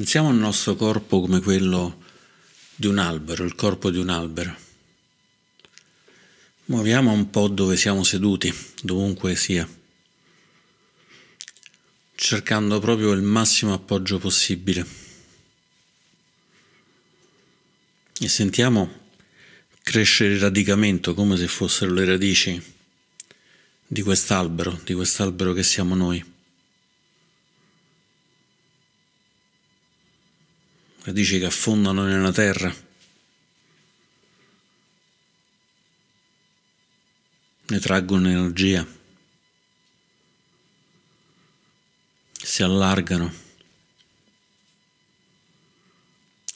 Pensiamo al nostro corpo come quello di un albero, il corpo di un albero. Muoviamo un po' dove siamo seduti, dovunque sia, cercando proprio il massimo appoggio possibile. E sentiamo crescere il radicamento come se fossero le radici di quest'albero, di quest'albero che siamo noi. Radici che affondano nella terra. Ne traggono energia, si allargano,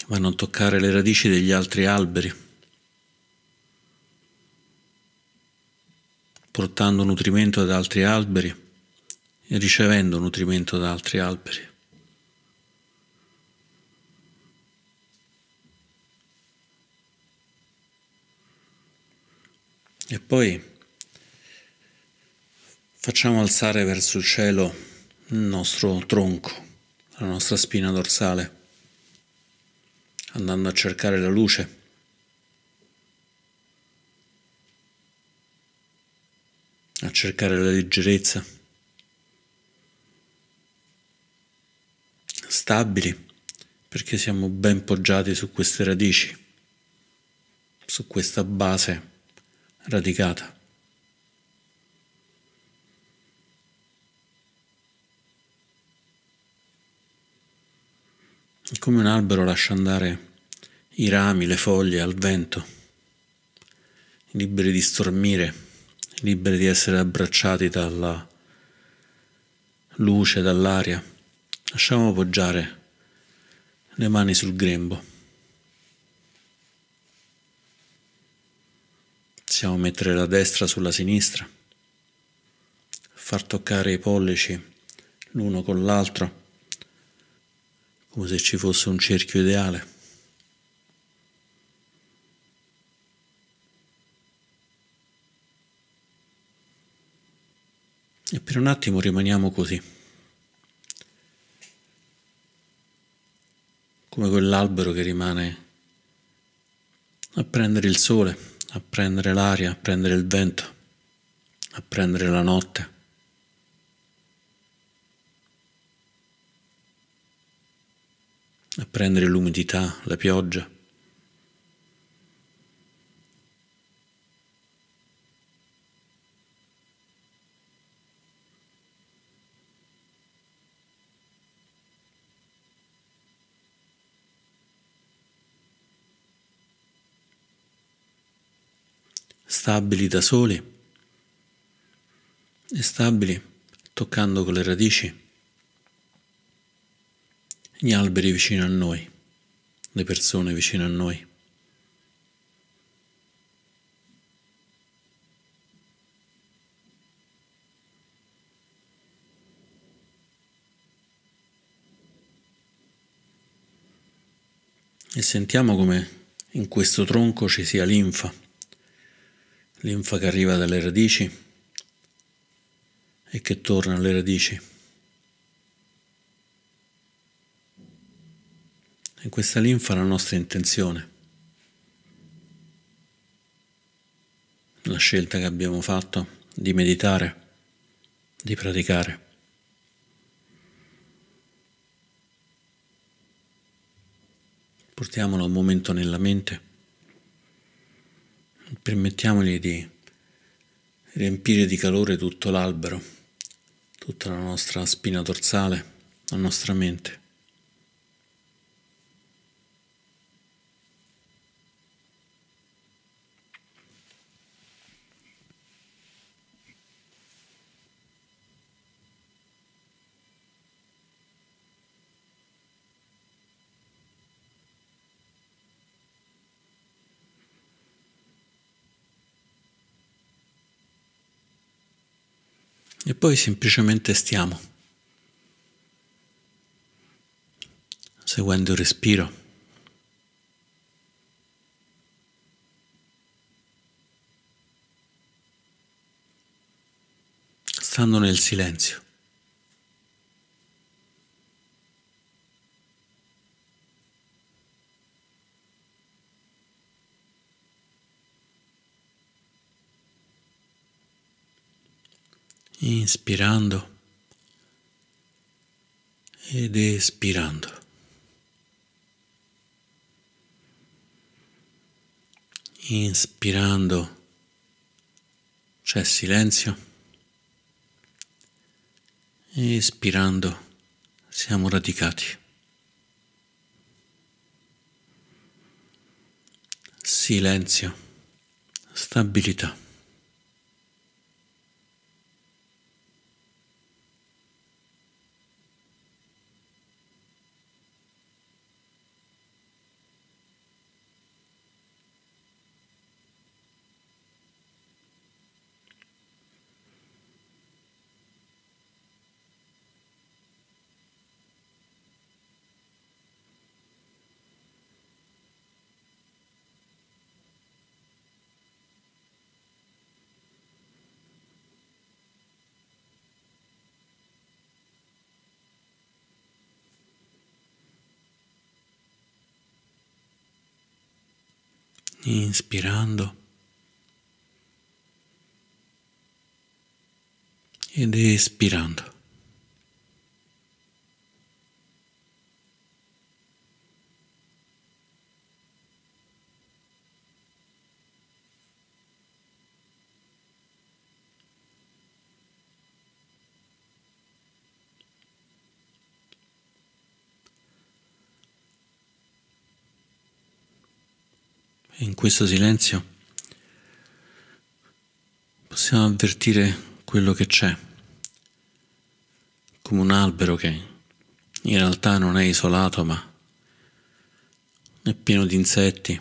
vanno a toccare le radici degli altri alberi, portando nutrimento ad altri alberi e ricevendo nutrimento da altri alberi. E poi facciamo alzare verso il cielo il nostro tronco, la nostra spina dorsale, andando a cercare la luce. a cercare la leggerezza, stabili perché siamo ben poggiati su queste radici, su questa base radicata. Come un albero lascia andare i rami, le foglie al vento, liberi di stormire, liberi di essere abbracciati dalla luce, dall'aria. Lasciamo poggiare le mani sul grembo. Possiamo mettere la destra sulla sinistra, far toccare i pollici l'uno con l'altro, come se ci fosse un cerchio ideale. E per un attimo rimaniamo così, come quell'albero che rimane a prendere il sole a prendere l'aria, a prendere il vento, a prendere la notte. a prendere l'umidità, la pioggia. Stabili da soli e stabili toccando con le radici gli alberi vicino a noi, le persone vicino a noi. E sentiamo come in questo tronco ci sia linfa linfa che arriva dalle radici e che torna alle radici. E questa linfa è la nostra intenzione, la scelta che abbiamo fatto di meditare, di praticare. Portiamolo un momento nella mente permettiamogli di riempire di calore tutto l'albero, tutta la nostra spina dorsale, la nostra mente. E poi semplicemente stiamo, seguendo il respiro. Stando nel silenzio. Inspirando ed espirando. Inspirando c'è silenzio, espirando siamo radicati. Silenzio, stabilità. Inspirando ed espirando. In questo silenzio possiamo avvertire quello che c'è, come un albero che in realtà non è isolato ma è pieno di insetti,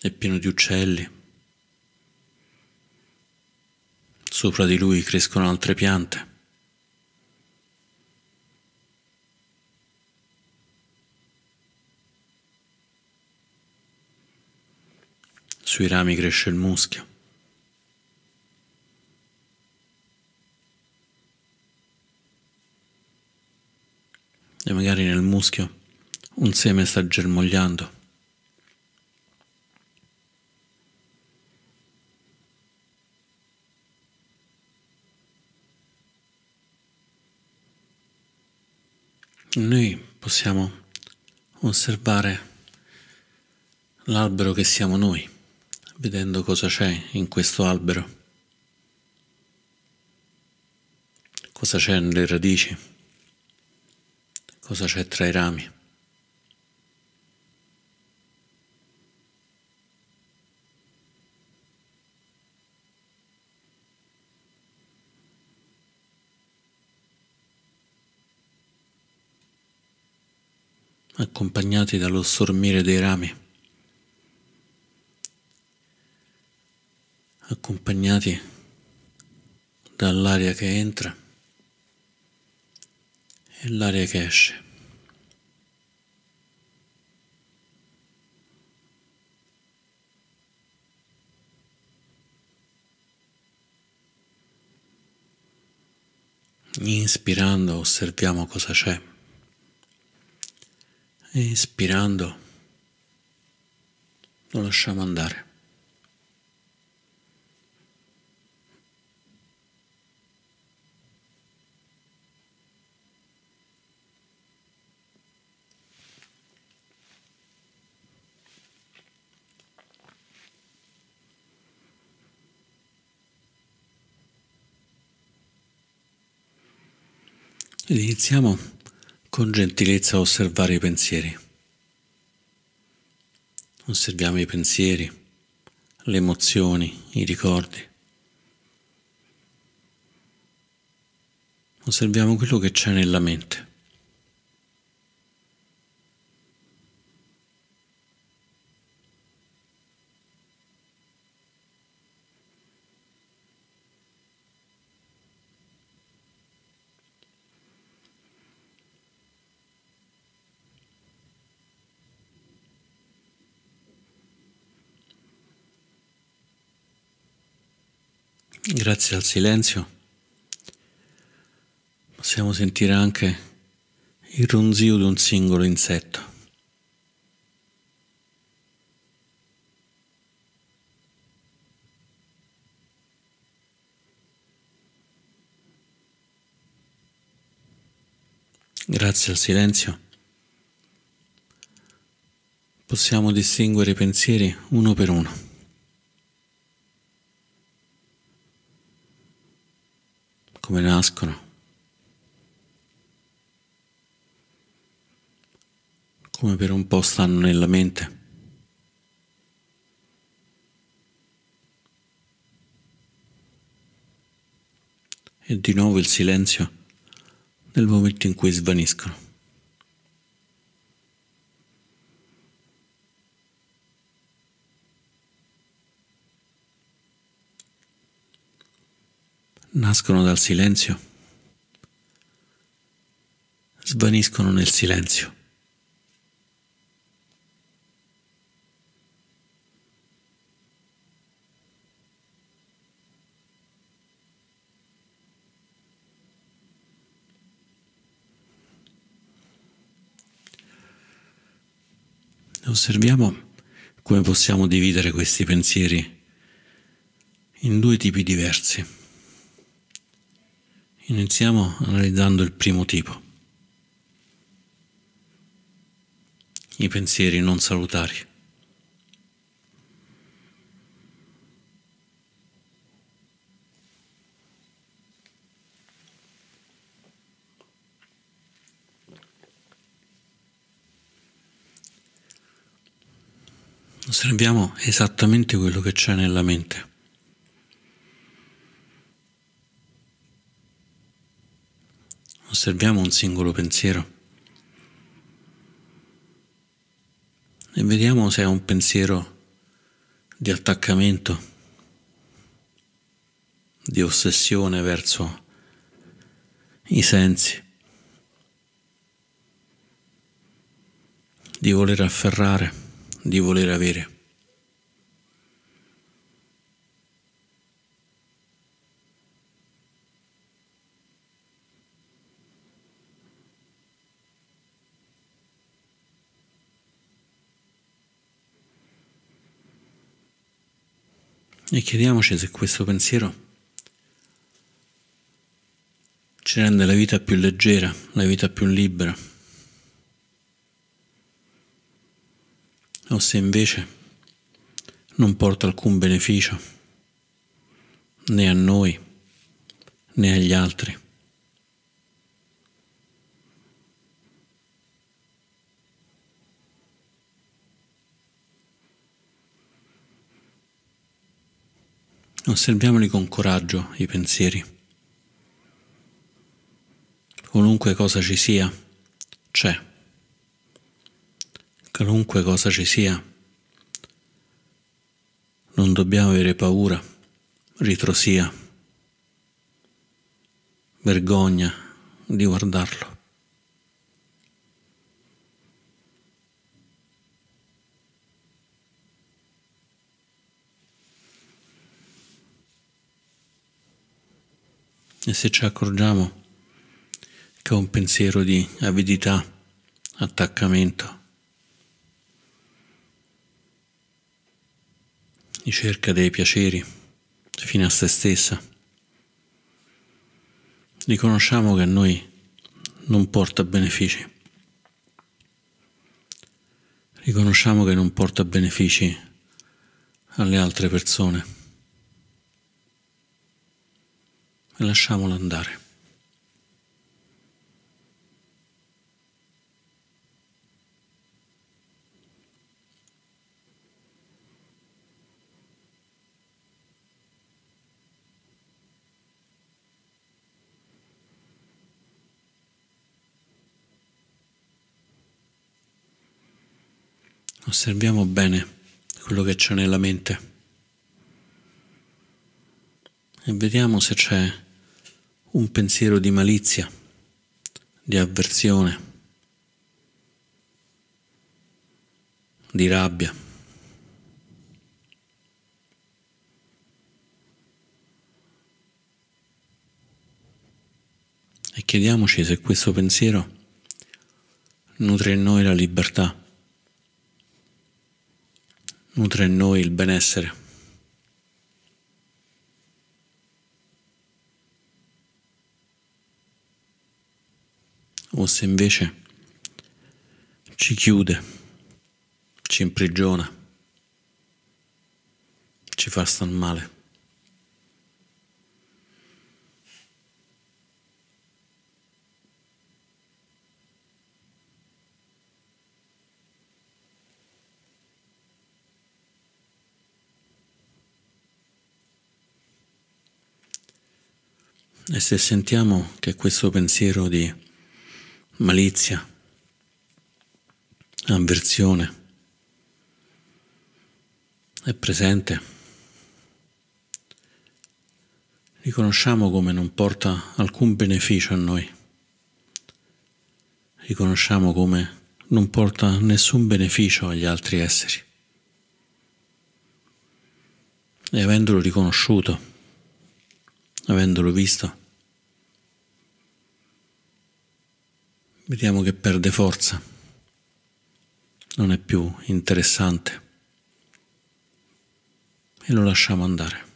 è pieno di uccelli. Sopra di lui crescono altre piante. Sui rami cresce il muschio. E magari nel muschio un seme sta germogliando. Noi possiamo osservare l'albero che siamo noi vedendo cosa c'è in questo albero, cosa c'è nelle radici, cosa c'è tra i rami. accompagnati dallo stormire dei rami. Accompagnati dall'aria che entra e l'aria che esce. Inspirando osserviamo cosa c'è. Espirando lo lasciamo andare. Iniziamo con gentilezza a osservare i pensieri. Osserviamo i pensieri, le emozioni, i ricordi. Osserviamo quello che c'è nella mente. Grazie al silenzio possiamo sentire anche il ronzio di un singolo insetto. Grazie al silenzio possiamo distinguere i pensieri uno per uno. Come nascono. Come per un po' stanno nella mente. E di nuovo il silenzio nel momento in cui svaniscono. Nascono dal silenzio, svaniscono nel silenzio. Osserviamo come possiamo dividere questi pensieri in due tipi diversi. Iniziamo analizzando il primo tipo, i pensieri non salutari. Osserviamo esattamente quello che c'è nella mente. Osserviamo un singolo pensiero e vediamo se è un pensiero di attaccamento, di ossessione verso i sensi, di voler afferrare, di voler avere. E chiediamoci se questo pensiero ci rende la vita più leggera, la vita più libera, o se invece non porta alcun beneficio né a noi né agli altri. Osserviamoli con coraggio i pensieri. Qualunque cosa ci sia, c'è. Qualunque cosa ci sia, non dobbiamo avere paura, ritrosia, vergogna di guardarlo. E se ci accorgiamo che un pensiero di avidità, attaccamento, di cerca dei piaceri fino a se stessa, riconosciamo che a noi non porta benefici. Riconosciamo che non porta benefici alle altre persone. E lasciamolo andare. Osserviamo bene quello che c'è nella mente e vediamo se c'è un pensiero di malizia, di avversione, di rabbia. E chiediamoci se questo pensiero nutre in noi la libertà, nutre in noi il benessere. O se invece ci chiude, ci imprigiona, ci fa star male. E se sentiamo che questo pensiero di malizia, avversione è presente, riconosciamo come non porta alcun beneficio a noi, riconosciamo come non porta nessun beneficio agli altri esseri. E avendolo riconosciuto, avendolo visto, vediamo che perde forza, non è più interessante e lo lasciamo andare.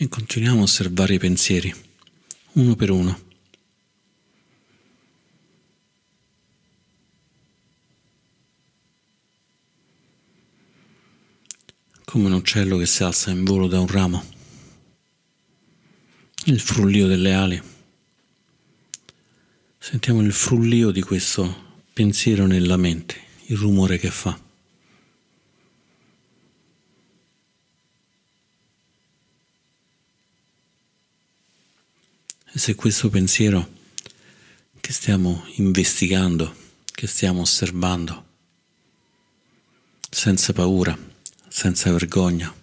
e continuiamo a osservare i pensieri, uno per uno. Come un uccello che si alza in volo da un ramo, il frullio delle ali. Sentiamo il frullio di questo pensiero nella mente, il rumore che fa. Se questo pensiero che stiamo investigando, che stiamo osservando, senza paura, senza vergogna,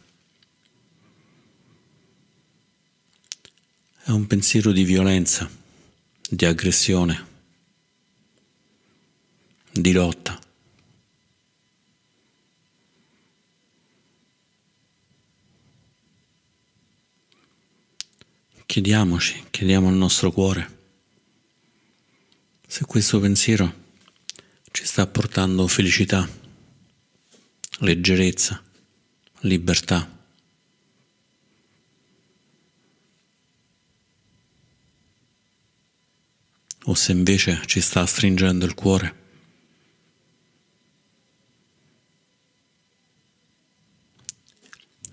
è un pensiero di violenza, di aggressione, di lotta. Chiediamoci, chiediamo al nostro cuore se questo pensiero ci sta portando felicità, leggerezza, libertà. O se invece ci sta stringendo il cuore.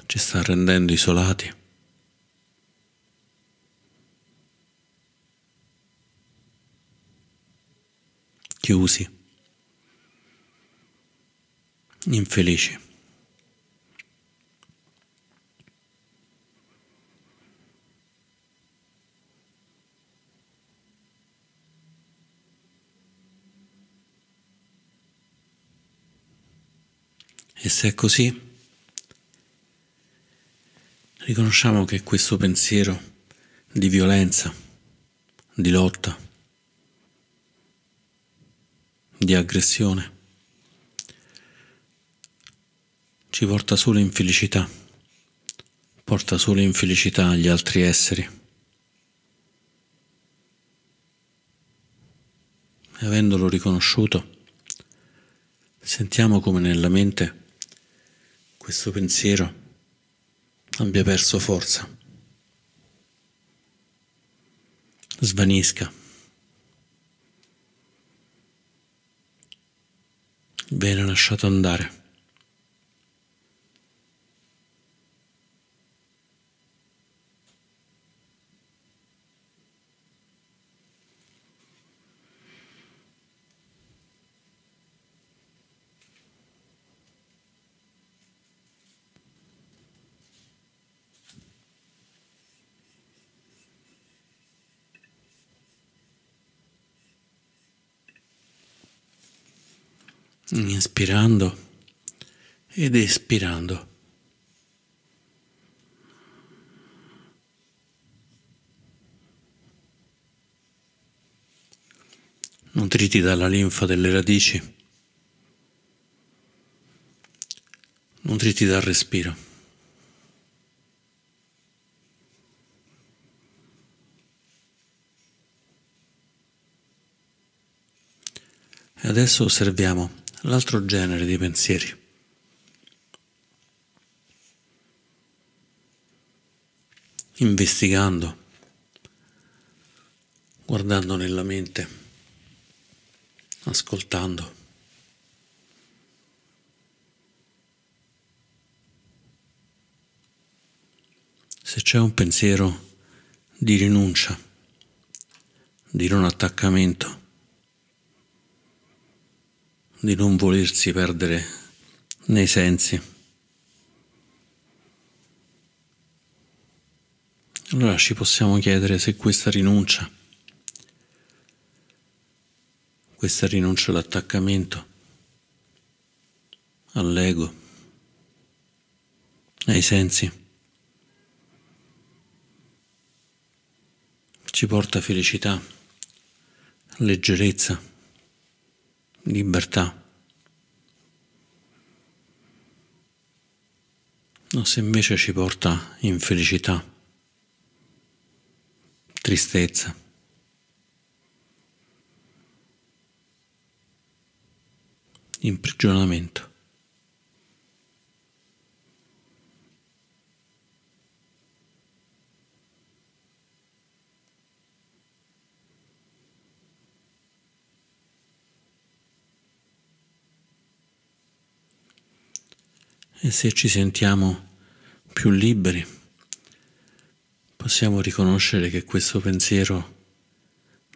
Ci sta rendendo isolati. Chiusi, infelici. E se è così, riconosciamo che questo pensiero di violenza, di lotta, di aggressione ci porta solo infelicità, porta solo infelicità agli altri esseri. E avendolo riconosciuto, sentiamo come nella mente questo pensiero abbia perso forza, svanisca. Bene lasciato andare. Inspirando ed espirando. nutriti dalla linfa delle radici, nutriti dal respiro. E adesso osserviamo l'altro genere di pensieri. Investigando, guardando nella mente, ascoltando. Se c'è un pensiero di rinuncia, di non attaccamento, di non volersi perdere nei sensi. Allora ci possiamo chiedere se questa rinuncia, questa rinuncia all'attaccamento, all'ego, ai sensi, ci porta felicità, leggerezza libertà. O se invece ci porta infelicità, tristezza. imprigionamento. E se ci sentiamo più liberi, possiamo riconoscere che questo pensiero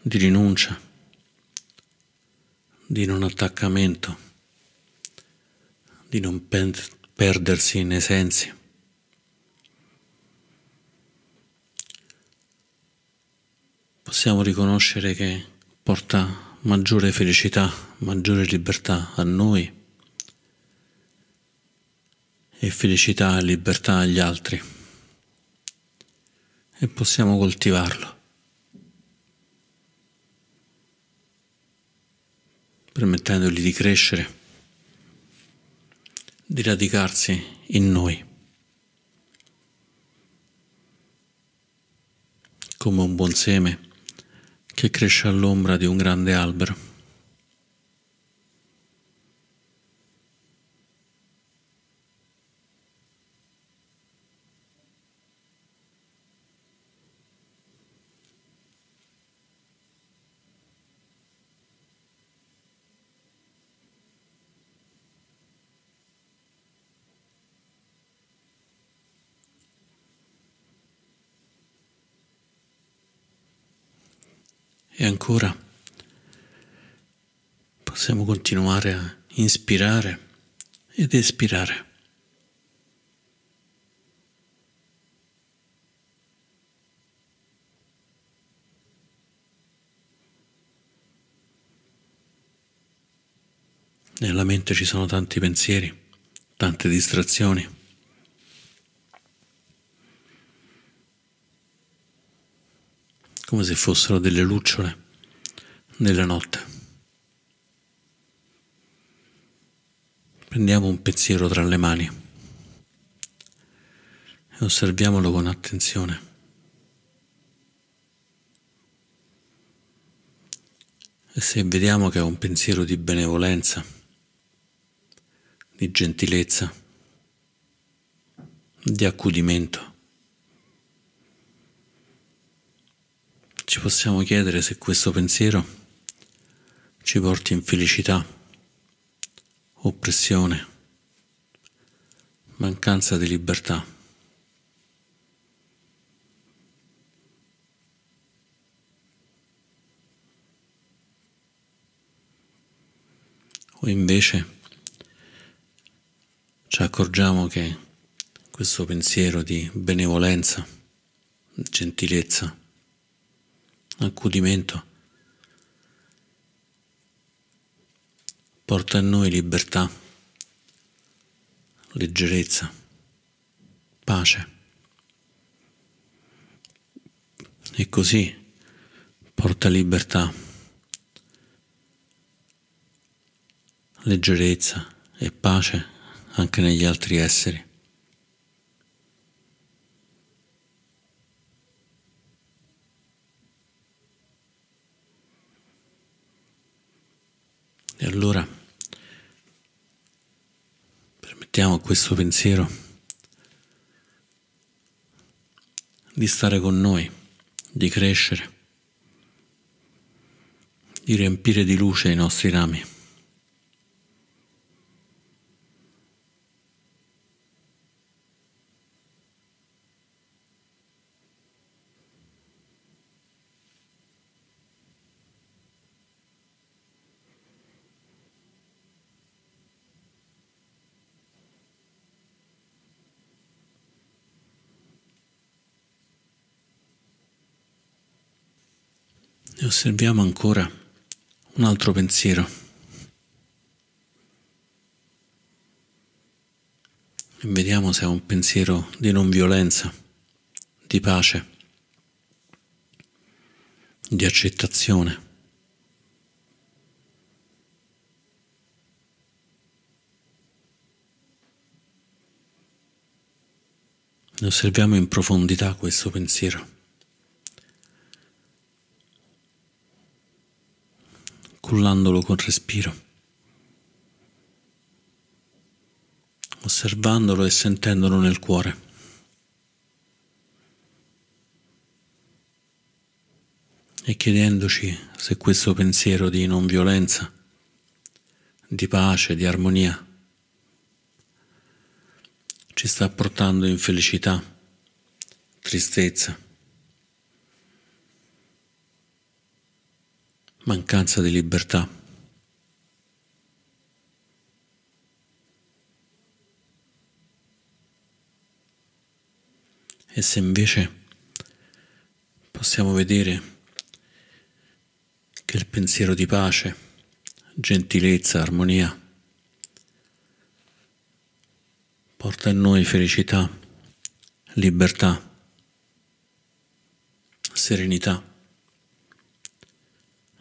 di rinuncia, di non attaccamento, di non perdersi nei sensi, possiamo riconoscere che porta maggiore felicità, maggiore libertà a noi e felicità e libertà agli altri. E possiamo coltivarlo, permettendogli di crescere, di radicarsi in noi, come un buon seme che cresce all'ombra di un grande albero. E ancora possiamo continuare a inspirare ed espirare. Nella mente ci sono tanti pensieri, tante distrazioni. come se fossero delle lucciole nella notte. Prendiamo un pensiero tra le mani e osserviamolo con attenzione. E se vediamo che è un pensiero di benevolenza, di gentilezza, di accudimento, ci possiamo chiedere se questo pensiero ci porti in felicità, oppressione, mancanza di libertà. O invece ci accorgiamo che questo pensiero di benevolenza, gentilezza, accudimento, porta a noi libertà, leggerezza, pace. E così porta libertà, leggerezza e pace anche negli altri esseri. E allora permettiamo a questo pensiero di stare con noi, di crescere, di riempire di luce i nostri rami. E osserviamo ancora un altro pensiero. E vediamo se è un pensiero di non violenza, di pace, di accettazione. Osserviamo in profondità questo pensiero. Cullandolo col respiro, osservandolo e sentendolo nel cuore. E chiedendoci se questo pensiero di non violenza, di pace, di armonia, ci sta portando in felicità, tristezza mancanza di libertà. E se invece possiamo vedere che il pensiero di pace, gentilezza, armonia porta in noi felicità, libertà, serenità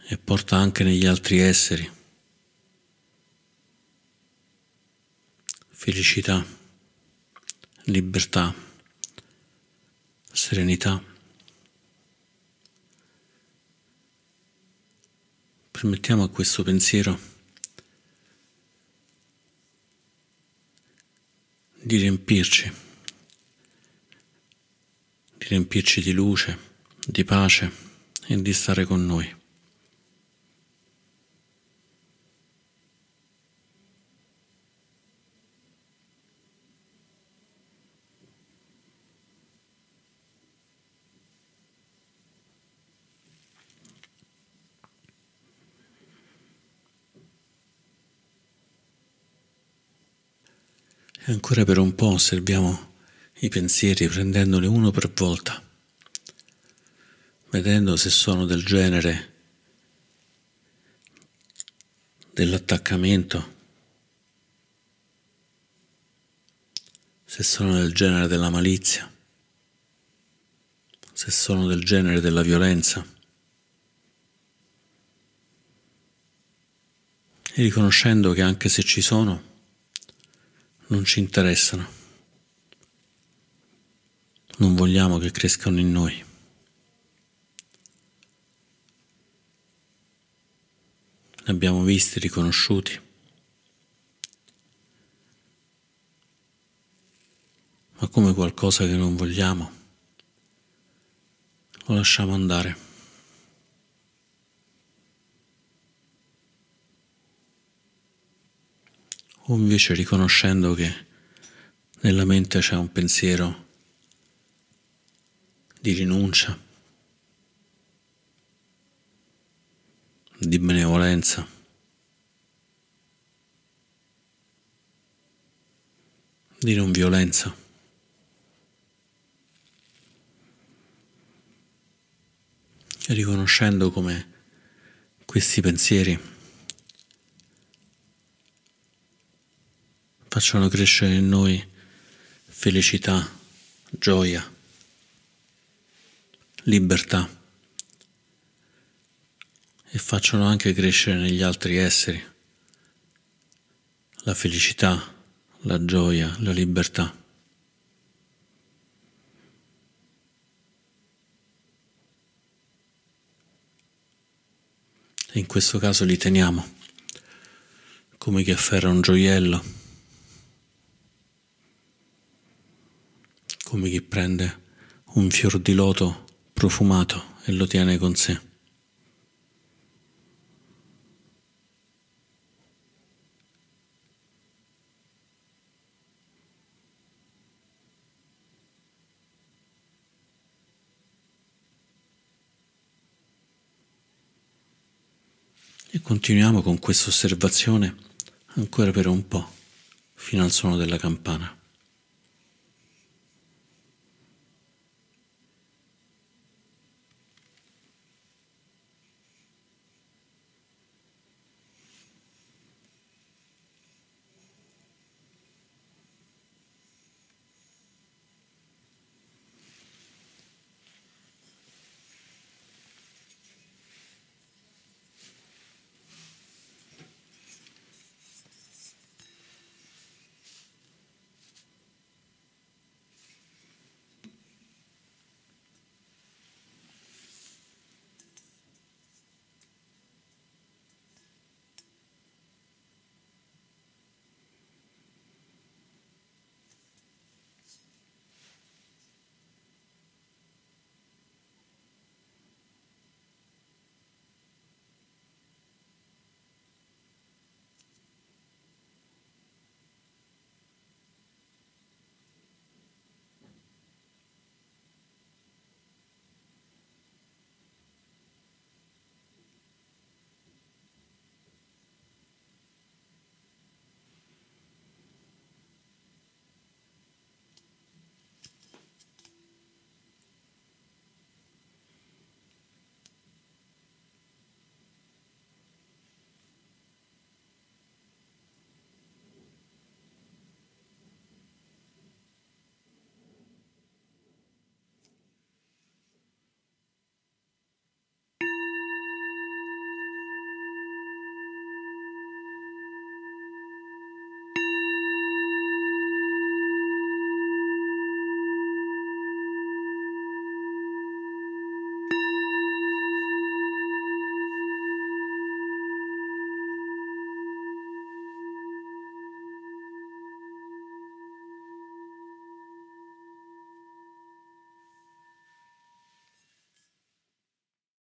e porta anche negli altri esseri felicità, libertà, serenità. Permettiamo a questo pensiero di riempirci, di riempirci di luce, di pace e di stare con noi. E ancora per un po' osserviamo i pensieri prendendoli uno per volta, vedendo se sono del genere dell'attaccamento, se sono del genere della malizia, se sono del genere della violenza. E riconoscendo che anche se ci sono, non ci interessano. Non vogliamo che crescano in noi. Li abbiamo visti, riconosciuti. Ma come qualcosa che non vogliamo, lo lasciamo andare. O invece riconoscendo che nella mente c'è un pensiero di rinuncia, di benevolenza. di non violenza. E riconoscendo come questi pensieri facciano crescere in noi felicità, gioia, libertà e facciano anche crescere negli altri esseri la felicità, la gioia, la libertà. In questo caso li teniamo come chi afferra un gioiello, come chi prende un fior di loto profumato e lo tiene con sé. E continuiamo con questa osservazione ancora per un po', fino al suono della campana.